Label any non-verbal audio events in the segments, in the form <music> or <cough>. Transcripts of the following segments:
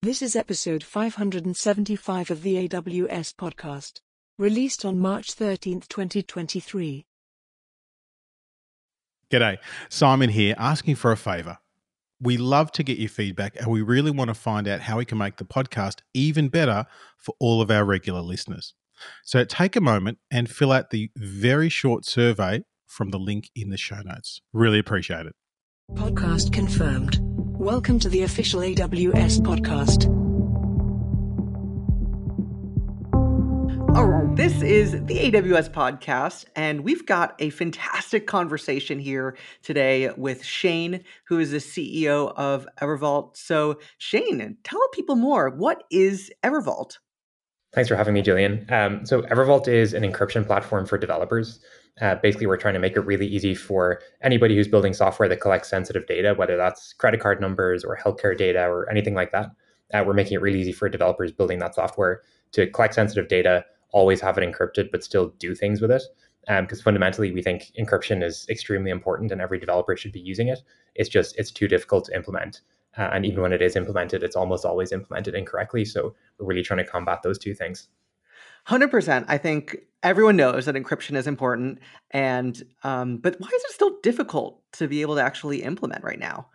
This is episode 575 of the AWS podcast, released on March 13th, 2023. G'day, Simon here, asking for a favour. We love to get your feedback and we really want to find out how we can make the podcast even better for all of our regular listeners. So take a moment and fill out the very short survey from the link in the show notes. Really appreciate it. Podcast confirmed. Welcome to the official AWS podcast. All right, this is the AWS podcast, and we've got a fantastic conversation here today with Shane, who is the CEO of Evervault. So, Shane, tell people more. What is Evervault? Thanks for having me, Julian. Um, so, Evervault is an encryption platform for developers. Uh, basically, we're trying to make it really easy for anybody who's building software that collects sensitive data, whether that's credit card numbers or healthcare data or anything like that. Uh, we're making it really easy for developers building that software to collect sensitive data, always have it encrypted, but still do things with it. Because um, fundamentally, we think encryption is extremely important, and every developer should be using it. It's just it's too difficult to implement, uh, and even when it is implemented, it's almost always implemented incorrectly. So we're really trying to combat those two things. 100% i think everyone knows that encryption is important and um, but why is it still difficult to be able to actually implement right now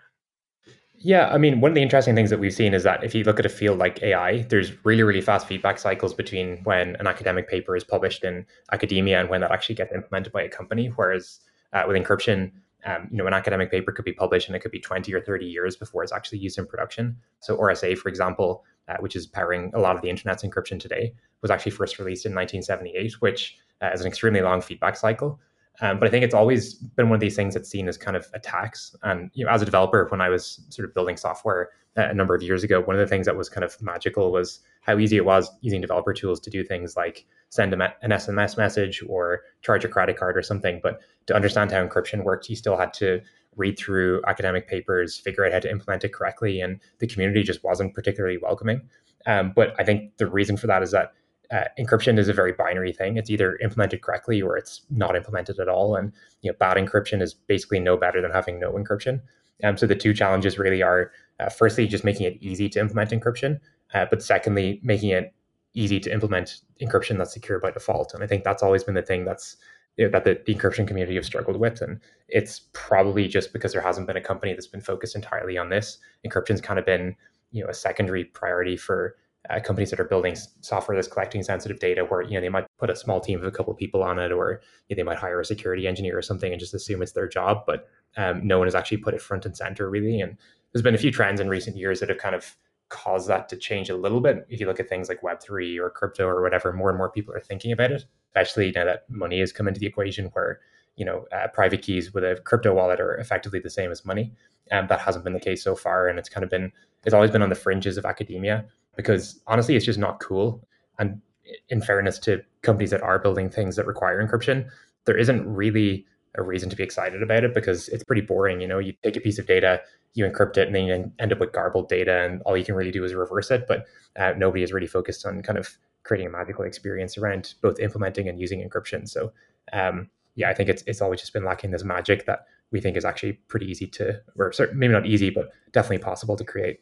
yeah i mean one of the interesting things that we've seen is that if you look at a field like ai there's really really fast feedback cycles between when an academic paper is published in academia and when that actually gets implemented by a company whereas uh, with encryption um, you know, an academic paper could be published and it could be 20 or 30 years before it's actually used in production. So RSA, for example, uh, which is powering a lot of the internet's encryption today, was actually first released in 1978, which uh, is an extremely long feedback cycle. Um, but I think it's always been one of these things that's seen as kind of attacks. And you know, as a developer, when I was sort of building software a number of years ago, one of the things that was kind of magical was how easy it was using developer tools to do things like send a, an SMS message or charge a credit card or something. But to understand how encryption worked, you still had to read through academic papers, figure out how to implement it correctly, and the community just wasn't particularly welcoming. Um, but I think the reason for that is that uh, encryption is a very binary thing. It's either implemented correctly or it's not implemented at all. And you know, bad encryption is basically no better than having no encryption. Um, so the two challenges really are, uh, firstly, just making it easy to implement encryption, uh, but secondly, making it easy to implement encryption that's secure by default. And I think that's always been the thing that's you know, that the, the encryption community have struggled with. And it's probably just because there hasn't been a company that's been focused entirely on this. Encryption's kind of been, you know, a secondary priority for uh, companies that are building software that's collecting sensitive data where, you know, they might put a small team of a couple of people on it, or you know, they might hire a security engineer or something and just assume it's their job. But um, no one has actually put it front and center really. And there's been a few trends in recent years that have kind of caused that to change a little bit. If you look at things like Web3 or crypto or whatever, more and more people are thinking about it especially now that money has come into the equation where you know uh, private keys with a crypto wallet are effectively the same as money and that hasn't been the case so far and it's kind of been it's always been on the fringes of academia because honestly it's just not cool and in fairness to companies that are building things that require encryption there isn't really a reason to be excited about it because it's pretty boring you know you take a piece of data you encrypt it and then you end up with garbled data and all you can really do is reverse it but uh, nobody is really focused on kind of creating a magical experience around both implementing and using encryption. So um, yeah, I think it's it's always just been lacking this magic that we think is actually pretty easy to, or maybe not easy, but definitely possible to create.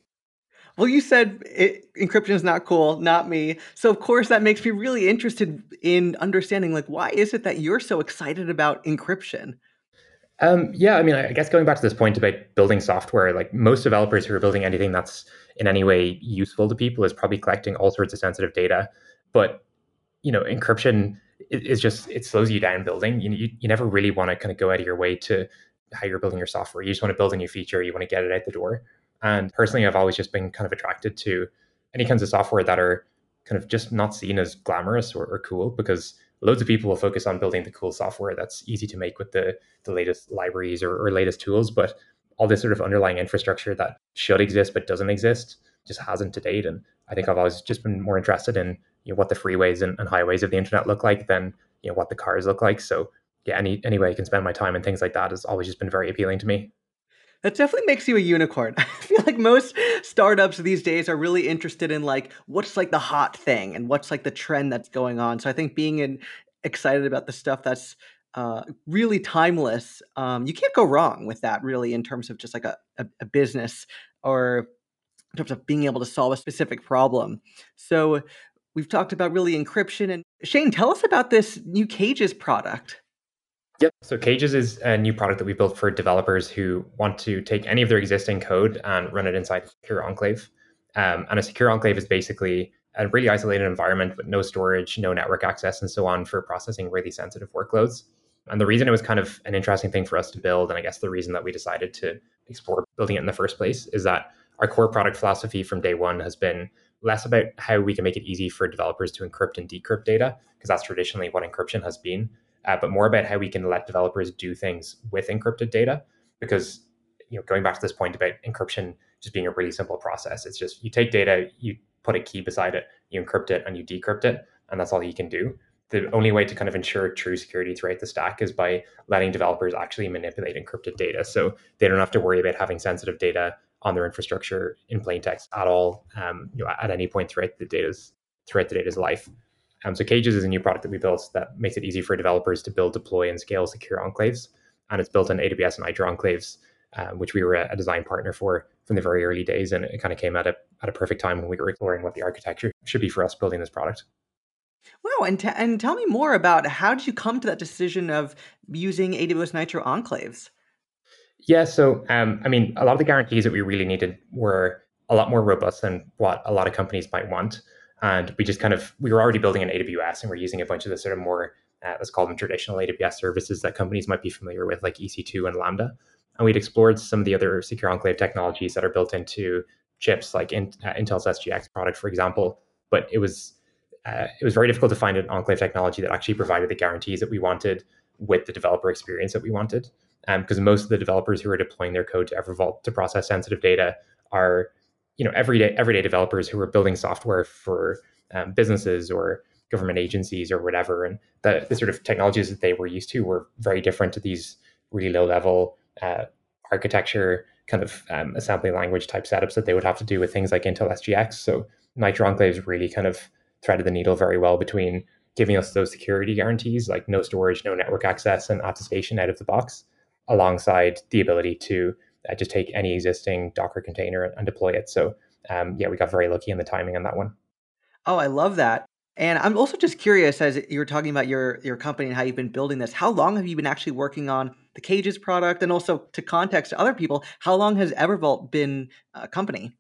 Well, you said it, encryption is not cool, not me. So of course that makes me really interested in understanding like why is it that you're so excited about encryption? Um, yeah, I mean, I guess going back to this point about building software, like most developers who are building anything that's in any way useful to people is probably collecting all sorts of sensitive data but you know, encryption is just it slows you down building. You, you, you never really want to kind of go out of your way to how you're building your software. You just want to build a new feature. You want to get it out the door. And personally, I've always just been kind of attracted to any kinds of software that are kind of just not seen as glamorous or, or cool because loads of people will focus on building the cool software that's easy to make with the, the latest libraries or, or latest tools. But all this sort of underlying infrastructure that should exist but doesn't exist just hasn't to date. And I think I've always just been more interested in you know, what the freeways and, and, highways of the internet look like than you know what the cars look like. So yeah, any any way I can spend my time and things like that has always just been very appealing to me. That definitely makes you a unicorn. <laughs> I feel like most startups these days are really interested in like what's like the hot thing and what's like the trend that's going on. So I think being in, excited about the stuff that's uh, really timeless, um, you can't go wrong with that. Really, in terms of just like a, a, a business or in terms of being able to solve a specific problem. So we've talked about really encryption. And Shane, tell us about this new Cages product. Yep. So Cages is a new product that we built for developers who want to take any of their existing code and run it inside a Secure Enclave. Um, and a Secure Enclave is basically a really isolated environment with no storage, no network access, and so on for processing really sensitive workloads. And the reason it was kind of an interesting thing for us to build, and I guess the reason that we decided to explore building it in the first place, is that our core product philosophy from day one has been less about how we can make it easy for developers to encrypt and decrypt data, because that's traditionally what encryption has been, uh, but more about how we can let developers do things with encrypted data. Because you know, going back to this point about encryption just being a really simple process, it's just you take data, you put a key beside it, you encrypt it, and you decrypt it, and that's all you can do. The only way to kind of ensure true security throughout the stack is by letting developers actually manipulate encrypted data. So they don't have to worry about having sensitive data on their infrastructure in plain text at all, um, you know, at any point throughout the data's throughout the data's life. Um, so Cages is a new product that we built that makes it easy for developers to build, deploy, and scale secure enclaves. And it's built on AWS and Nitro enclaves, um, which we were a, a, design partner for from the very early days. And it kind of came at a, at a perfect time when we were exploring what the architecture should be for us building this product. Wow, and t- and tell me more about how did you come to that decision of using AWS Nitro enclaves? Yeah, so um, I mean, a lot of the guarantees that we really needed were a lot more robust than what a lot of companies might want, and we just kind of we were already building an AWS and we're using a bunch of the sort of more uh, let's call them traditional AWS services that companies might be familiar with, like EC2 and Lambda. And we'd explored some of the other secure enclave technologies that are built into chips, like in, uh, Intel's SGX product, for example. But it was uh, it was very difficult to find an enclave technology that actually provided the guarantees that we wanted with the developer experience that we wanted. Because um, most of the developers who are deploying their code to Evervault to process sensitive data are, you know, everyday everyday developers who are building software for um, businesses or government agencies or whatever. And the, the sort of technologies that they were used to were very different to these really low level uh, architecture kind of um, assembly language type setups that they would have to do with things like Intel SGX. So Nitro Enclaves really kind of threaded the needle very well between giving us those security guarantees like no storage, no network access, and attestation out of the box, alongside the ability to uh, just take any existing Docker container and, deploy it. So um, yeah, we got very lucky in the timing on that one. Oh, I love that. And I'm also just curious, as you were talking about your your company and how you've been building this. How long have you been actually working on the Cages product, and also to context to other people, how long has Evervault been a company?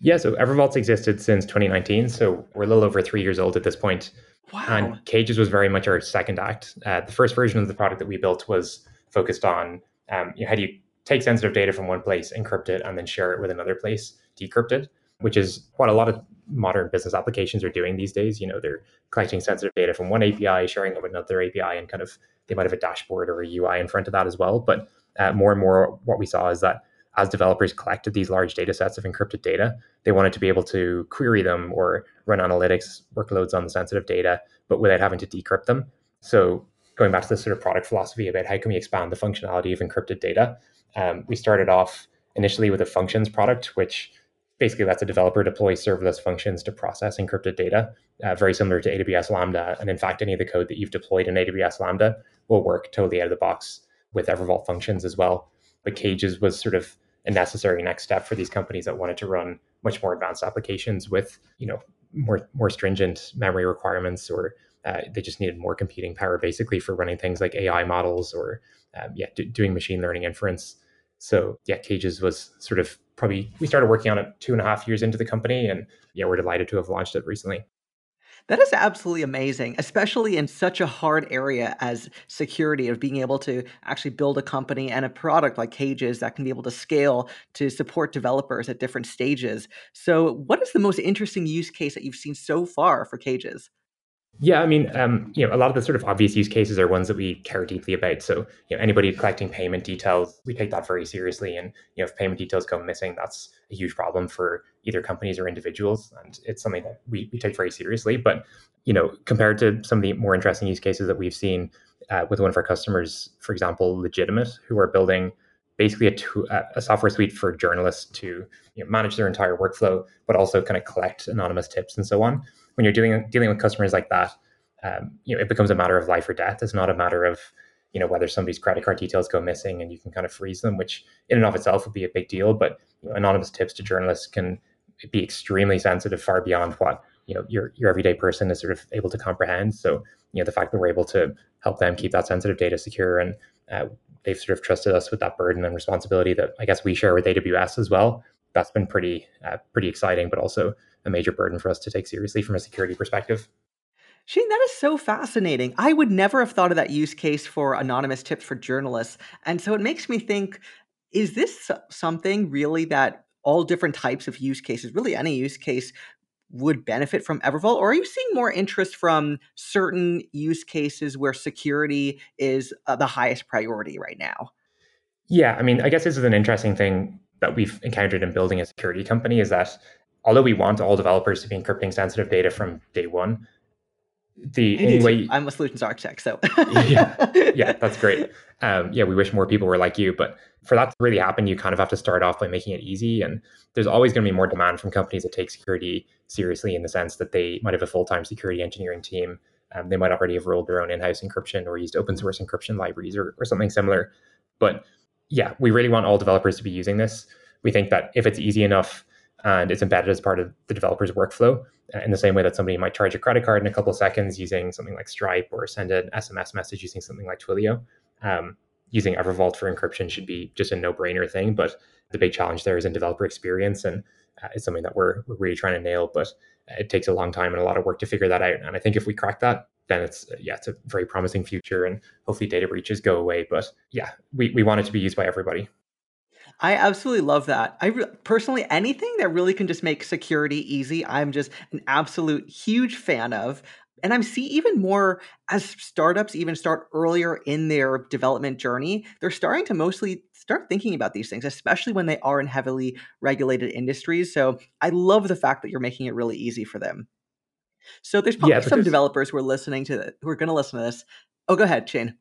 Yeah, so Evervault's existed since 2019, so we're a little over three years old at this point. Wow. And Cages was very much our second act. Uh, the first version of the product that we built was focused on um, you know, how do you take sensitive data from one place, encrypt it, and then share it with another place, decrypted, which is what a lot of modern business applications are doing these days. You know, they're collecting sensitive data from one API, sharing it with another API, and kind of they might have a dashboard or a UI in front of that as well. But uh, more and more, what we saw is that as developers collected these large data sets of encrypted data, they wanted to be able to query them or run analytics workloads on the sensitive data, but without having to decrypt them. So going back to this sort of product philosophy about how can we expand the functionality of encrypted data, um, we started off initially with a functions product, which basically lets a developer deploy serverless functions to process encrypted data, uh, very similar to AWS Lambda. And in fact, any of the code that you've deployed in AWS Lambda will work totally out of the box with Evervault functions as well. But Cages was sort of a necessary next step for these companies that wanted to run much more advanced applications with you know more more stringent memory requirements or uh, they just needed more computing power basically for running things like AI models or um, yeah doing machine learning inference. So yeah, Cages was sort of probably we started working on it two and a half years into the company, and yeah, we're delighted to have launched it recently. That is absolutely amazing, especially in such a hard area as security, of being able to actually build a company and a product like Cages that can be able to scale to support developers at different stages. So, what is the most interesting use case that you've seen so far for Cages? Yeah, I mean, um, you know, a lot of the sort of obvious use cases are ones that we care deeply about. So, you know, anybody collecting payment details, we take that very seriously. And you know, if payment details go missing, that's a huge problem for either companies or individuals, and it's something that we, we take very seriously. But you know, compared to some of the more interesting use cases that we've seen uh, with one of our customers, for example, Legitimate, who are building basically a, a software suite for journalists to you know, manage their entire workflow, but also kind of collect anonymous tips and so on when you're doing dealing with customers like that, um, you know, it becomes a matter of life or death. It's not a matter of you know whether somebody's credit card details go missing and you can kind of freeze them, which in and of itself would be a big deal. But you know, anonymous tips to journalists can be extremely sensitive, far beyond what you know your your everyday person is sort of able to comprehend. So you know the fact that we're able to help them keep that sensitive data secure and uh, they've sort of trusted us with that burden and responsibility that I guess we share with AWS as well. That's been pretty uh, pretty exciting, but also a major burden for us to take seriously from a security perspective. Shane, that is so fascinating. I would never have thought of that use case for anonymous tips for journalists. And so it makes me think is this something really that all different types of use cases, really any use case, would benefit from Evervault? Or are you seeing more interest from certain use cases where security is uh, the highest priority right now? Yeah, I mean, I guess this is an interesting thing that we've encountered in building a security company is that although we want all developers to be encrypting sensitive data from day one, the anyway I'm a solutions architect, so yeah, <laughs> yeah, that's great. Um, yeah, we wish more people were like you, but for that to really happen, you kind of have to start off by making it easy. And there's always going to be more demand from companies that take security seriously in the sense that they might have a full time security engineering team. Um, they might already have rolled their own in house encryption or used open source encryption libraries or, or something similar. But yeah, we really want all developers to be using this. We think that if it's easy enough and it's embedded as part of the developer's workflow, uh, in the same way that somebody might charge a credit card in a couple of seconds using something like Stripe or send an SMS message using something like Twilio. Um, using Evervault for encryption should be just a no-brainer thing. But the big challenge there is in developer experience, and uh, it's something that we're, we're really trying to nail. But it takes a long time and a lot of work to figure that out. And I think if we crack that, then it's yeah, it's a very promising future, and hopefully data breaches go away. But yeah, we we want it to be used by everybody. I absolutely love that. I re- personally anything that really can just make security easy, I'm just an absolute huge fan of. And I'm see even more as startups even start earlier in their development journey, they're starting to mostly start thinking about these things, especially when they are in heavily regulated industries. So I love the fact that you're making it really easy for them. So there's probably yeah, some developers who are listening to who are going to listen to this. Oh, go ahead, Shane.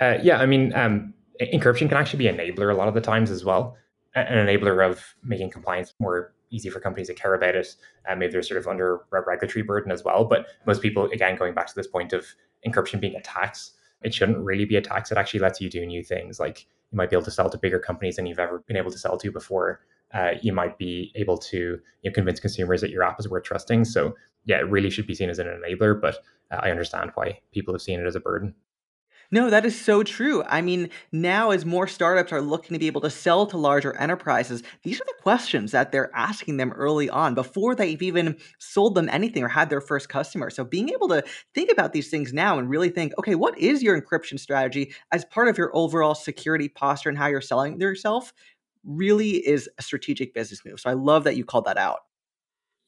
Uh, yeah, I mean, um, encryption can actually be an enabler a lot of the times as well an enabler of making compliance more easy for companies that care about it maybe they're sort of under regulatory burden as well but most people again going back to this point of encryption being a tax it shouldn't really be a tax. It actually lets you do new things like you might be able to sell to bigger companies than you've ever been able to sell to before. Uh, you might be able to you know, convince consumers that your app is worth trusting. So yeah it really should be seen as an enabler but uh, i understand why people have seen it as a burden no, that is so true. I mean, now as more startups are looking to be able to sell to larger enterprises, these are the questions that they're asking them early on before they've even sold them anything or had their first customer. So being able to think about these things now and really think, okay, what is your encryption strategy as part of your overall security posture and how you're selling yourself really is a strategic business move. So I love that you called that out.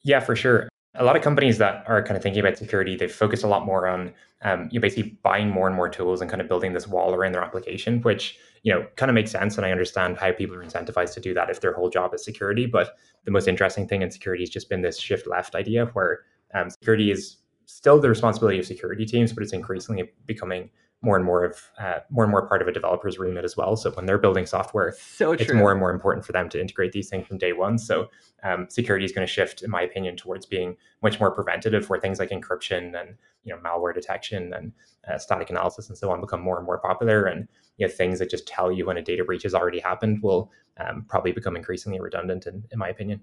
Yeah, for sure a lot of companies that are kind of thinking about security, they focus a lot more on um, you basically buying more and more tools and kind of building this wall around their application, which you know kind of makes sense. And I understand how people are incentivized to do that if their whole job is security. But the most interesting thing in security has just been this shift left idea where um, security is still the responsibility of security teams, but it's increasingly becoming more and more of uh, more and more part of a developer's remit as well. So when they're building software, so it's more and more important for them to integrate these things from day one. So um, security is going to shift, in my opinion, towards being much more preventative, where things like encryption and you know malware detection and uh, static analysis and so on become more and more popular. And you know things that just tell you when a data breach has already happened will um, probably become increasingly redundant, in, in my opinion.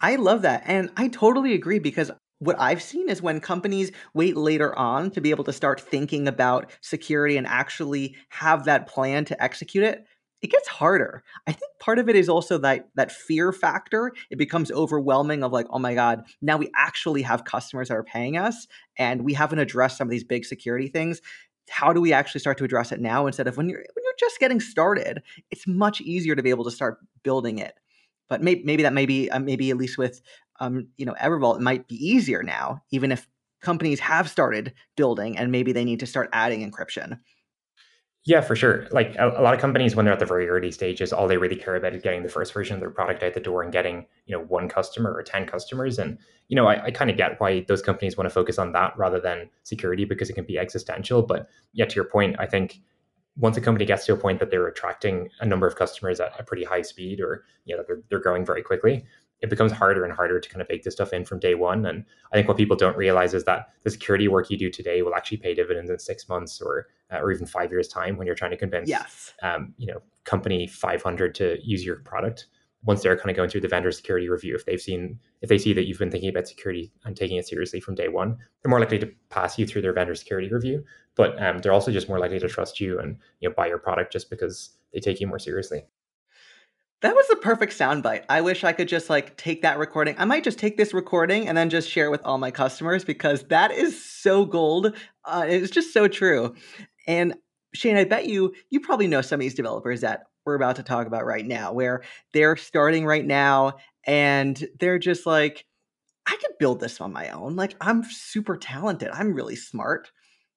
I love that. And I totally agree because what I've seen is when companies wait later on to be able to start thinking about security and actually have that plan to execute it, it gets harder. I think part of it is also that that fear factor. It becomes overwhelming of like, oh my god, now we actually have customers that are paying us and we haven't addressed some of these big security things. How do we actually start to address it now instead of when you're when you're just getting started? It's much easier to be able to start building it but maybe, maybe that may be uh, maybe at least with um, you know, Evervault might be easier now, even if companies have started building and maybe they need to start adding encryption. Yeah, for sure. Like a, a, lot of companies, when they're at the very early stages, all they really care about is getting the first version of their product out the door and getting, you know, one customer or 10 customers. And, you know, I, I kind of get why those companies want to focus on that rather than security because it can be existential. But yeah, to your point, I think once a company gets to a point that they're attracting a number of customers at a pretty high speed or, you know, they're, they're growing very quickly, it becomes harder and harder to kind of bake this stuff in from day one. And I think what people don't realize is that the security work you do today will actually pay dividends in six months or uh, or even five years time when you're trying to convince yes. um, you know company 500 to use your product. once they're kind of going through the vendor security review, if they've seen, if they see that you've been thinking about security and taking it seriously from day one, they're more likely to pass you through their vendor security review. But um, they're also just more likely to trust you and you know buy your product just because they take you more seriously. That was the perfect soundbite. I wish I could just like take that recording. I might just take this recording and then just share it with all my customers because that is so gold. Uh, it's just so true. And Shane, I bet you you probably know some of these developers that we're about to talk about right now, where they're starting right now and they're just like, I could build this on my own. Like, I'm super talented. I'm really smart.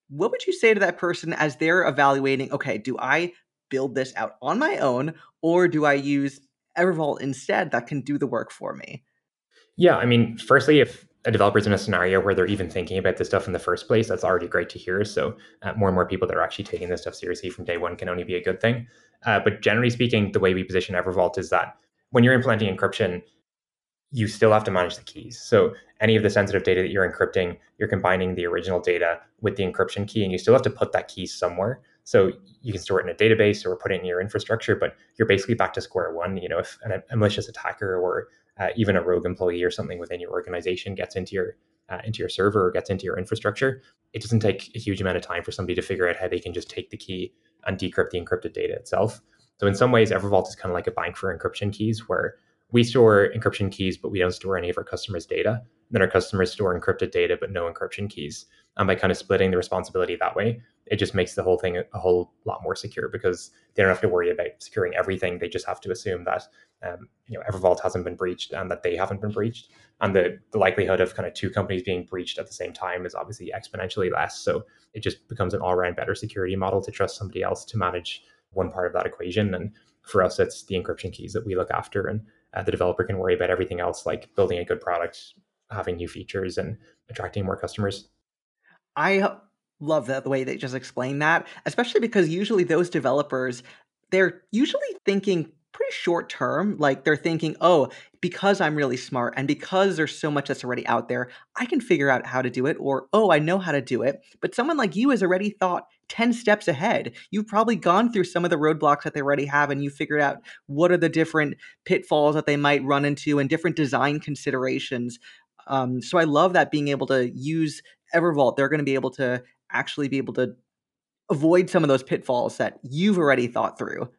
What would you say to that person as they're evaluating, okay, do I build this out on my own or do I use Evervault instead that can do the work for me? Yeah, I mean, firstly, if a developer's in a scenario where they're even thinking about this stuff in the first place, that's already great to hear. So uh, more and more people that are actually taking this stuff seriously from day one can only be a good thing. Uh, but generally speaking, the way we position Evervault is that when you're implementing encryption, you still have to manage the keys. So any of the sensitive data that you're encrypting, you're combining the original data with the encryption key, and you still have to put that key somewhere. So you can store it in a database or put it in your infrastructure, but you're basically back to square one. You know, if an, a malicious attacker or uh, even a rogue employee or something within your organization gets into your uh, into your server or gets into your infrastructure, it doesn't take a huge amount of time for somebody to figure out how they can just take the key and decrypt the encrypted data itself. So in some ways, Evervault is kind of like a bank for encryption keys, where we store encryption keys, but we don't store any of our customers' data. Then our customers store encrypted data, but no encryption keys. And by kind of splitting the responsibility that way, it just makes the whole thing a, a whole lot more secure because they don't have to worry about securing everything. They just have to assume that um, you know Evervault hasn't been breached and that they haven't been breached. And the, the likelihood of kind of two companies being breached at the same time is obviously exponentially less. So it just becomes an all around better security model to trust somebody else to manage one part of that equation. And for us, it's the encryption keys that we look after, and uh, the developer can worry about everything else, like building a good product, having new features, and attracting more customers. I love that the way they just explain that, especially because usually those developers they're usually thinking pretty short term. Like they're thinking, oh, because I'm really smart and because there's so much that's already out there, I can figure out how to do it, or oh, I know how to do it. But someone like you has already thought 10 steps ahead. You've probably gone through some of the roadblocks that they already have and you figured out what are the different pitfalls that they might run into and different design considerations. Um, so I love that being able to use Evervault, they're going to be able to actually be able to avoid some of those pitfalls that you've already thought through.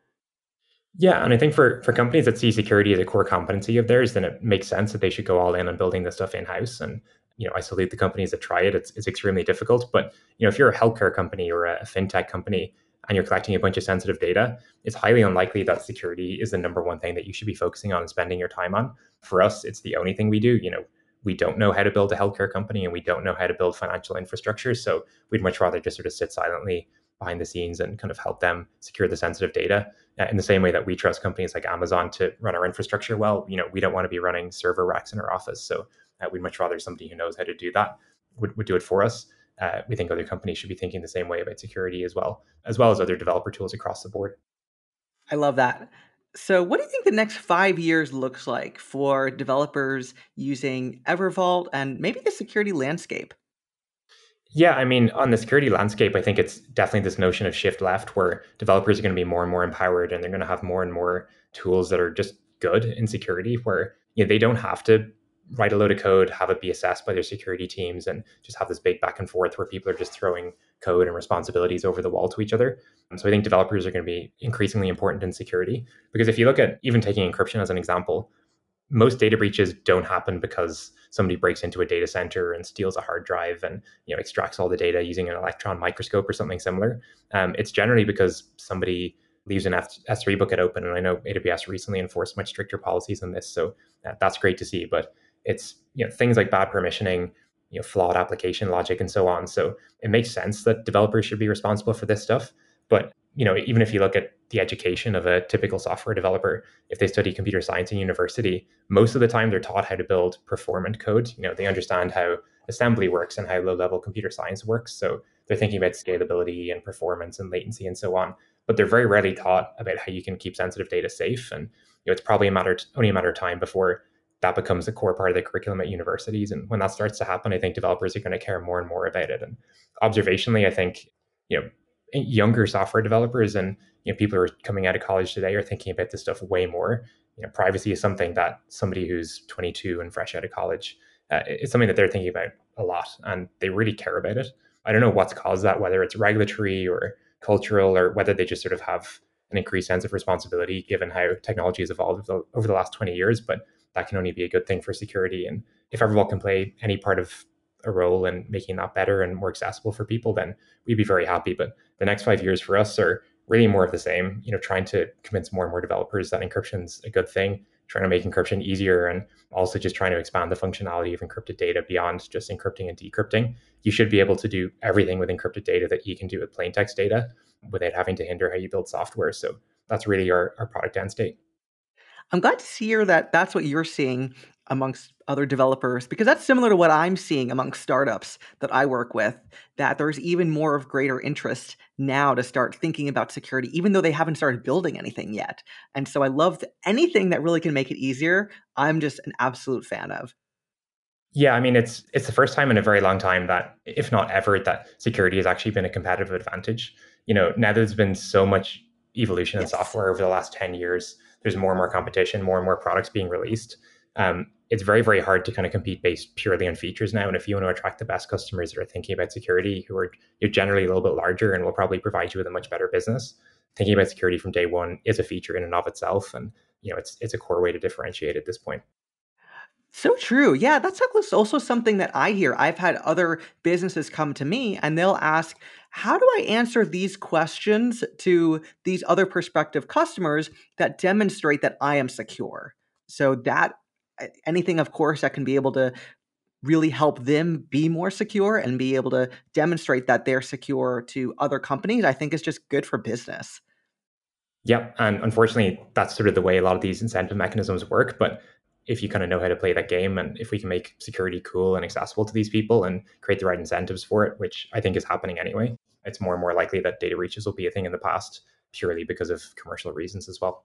Yeah, and I think for for companies that see security as a core competency of theirs, then it makes sense that they should go all in on building this stuff in house. And you know, isolate the companies that try it. It's it's extremely difficult, but you know, if you're a healthcare company or a fintech company and you're collecting a bunch of sensitive data, it's highly unlikely that security is the number one thing that you should be focusing on and spending your time on. For us, it's the only thing we do. You know, we don't know how to build a healthcare company and we don't know how to build financial infrastructure. So we'd much rather just sort of sit silently behind the scenes and kind of help them secure the sensitive data uh, in the same way that we trust companies like Amazon to run our infrastructure well. You know, we don't want to be running server racks in our office, so uh, we'd much rather somebody who knows how to do that would, would do it for us. Uh, we think other companies should be thinking the same way about security as well, as well as other developer tools across the board. I love that. So, what do you think the next five years looks like for developers using Evervault and maybe the security landscape? Yeah, I mean, on the security landscape, I think it's definitely this notion of shift left where developers are going to be more and more empowered and they're going to have more and more tools that are just good in security where you know, they don't have to write a load of code, have it be assessed by their security teams, and just have this big back and forth where people are just throwing code and responsibilities over the wall to each other. And so I think developers are going to be increasingly important in security because if you look at even taking encryption as an example, most data breaches don't happen because somebody breaks into a data center and steals a hard drive and you know extracts all the data using an electron microscope or something similar. Um, it's generally because somebody leaves an F- S3 bucket open, and I know AWS recently enforced much stricter policies on this, so uh, that's great to see. But it's you know things like bad permissioning, you know flawed application logic, and so on. So it makes sense that developers should be responsible for this stuff. But you know, even if you look at the education of a typical software developer, if they study computer science in university, most of the time they're taught how to build performant code. You know, they understand how assembly works and how low-level computer science works. So they're thinking about scalability and performance and latency and so on. But they're very rarely taught about how you can keep sensitive data safe. And you know, it's probably a matter only a matter of time before that becomes a core part of the curriculum at universities. And when that starts to happen, I think developers are going to care more and more about it. And observationally, I think you know younger software developers and you know people who are coming out of college today are thinking about this stuff way more you know, privacy is something that somebody who's 22 and fresh out of college, uh, it's something that they're thinking about a lot and they really care about it. I don't know what's caused that, whether it's regulatory or cultural, or whether they just sort of have an increased sense of responsibility given how technology has evolved over the last 20 years. But that can only be a good thing for security. And if Evervault can play any part of a role in making that better and more accessible for people, then we'd be very happy. But the next five years for us are really more of the same, you know, trying to convince more and more developers that encryption's a good thing, trying to make encryption easier and also just trying to expand the functionality of encrypted data beyond just encrypting and decrypting. You should be able to do everything with encrypted data that you can do with plain text data without having to hinder how you build software. So that's really our, our product end state. I'm glad to hear that that's what you're seeing amongst other developers because that's similar to what I'm seeing amongst startups that I work with that there's even more of greater interest now to start thinking about security even though they haven't started building anything yet. And so I love anything that really can make it easier. I'm just an absolute fan of. Yeah, I mean it's it's the first time in a very long time that if not ever that security has actually been a competitive advantage. You know, now there's been so much evolution yes. in software over the last 10 years. There's more and more competition, more and more products being released. Um, it's very, very hard to kind of compete based purely on features now. And if you want to attract the best customers that are thinking about security, who are you're generally a little bit larger and will probably provide you with a much better business, thinking about security from day one is a feature in and of itself. And you know, it's it's a core way to differentiate at this point. So true. Yeah, that's also something that I hear. I've had other businesses come to me and they'll ask, How do I answer these questions to these other prospective customers that demonstrate that I am secure? So, that anything, of course, that can be able to really help them be more secure and be able to demonstrate that they're secure to other companies, I think is just good for business. Yep. And unfortunately, that's sort of the way a lot of these incentive mechanisms work. But if you kind of know how to play that game and if we can make security cool and accessible to these people and create the right incentives for it, which I think is happening anyway, it's more and more likely that data breaches will be a thing in the past purely because of commercial reasons as well.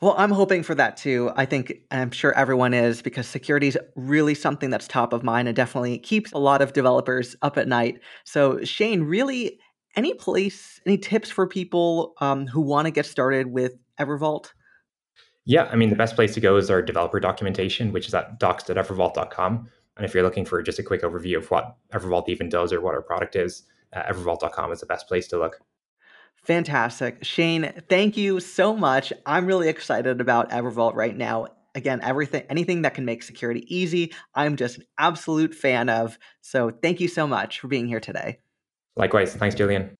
Well, I'm hoping for that too. I think I'm sure everyone is because security is really something that's top of mind and definitely keeps a lot of developers up at night. So, Shane, really, any place, any tips for people um, who want to get started with Evervault? Yeah, I mean, the best place to go is our developer documentation, which is at docs.evervault.com. And if you're looking for just a quick overview of what Evervault even does or what our product is, uh, evervault.com is the best place to look. Fantastic. Shane, thank you so much. I'm really excited about Evervault right now. Again, everything anything that can make security easy, I'm just an absolute fan of. So, thank you so much for being here today. Likewise. Thanks, Julian.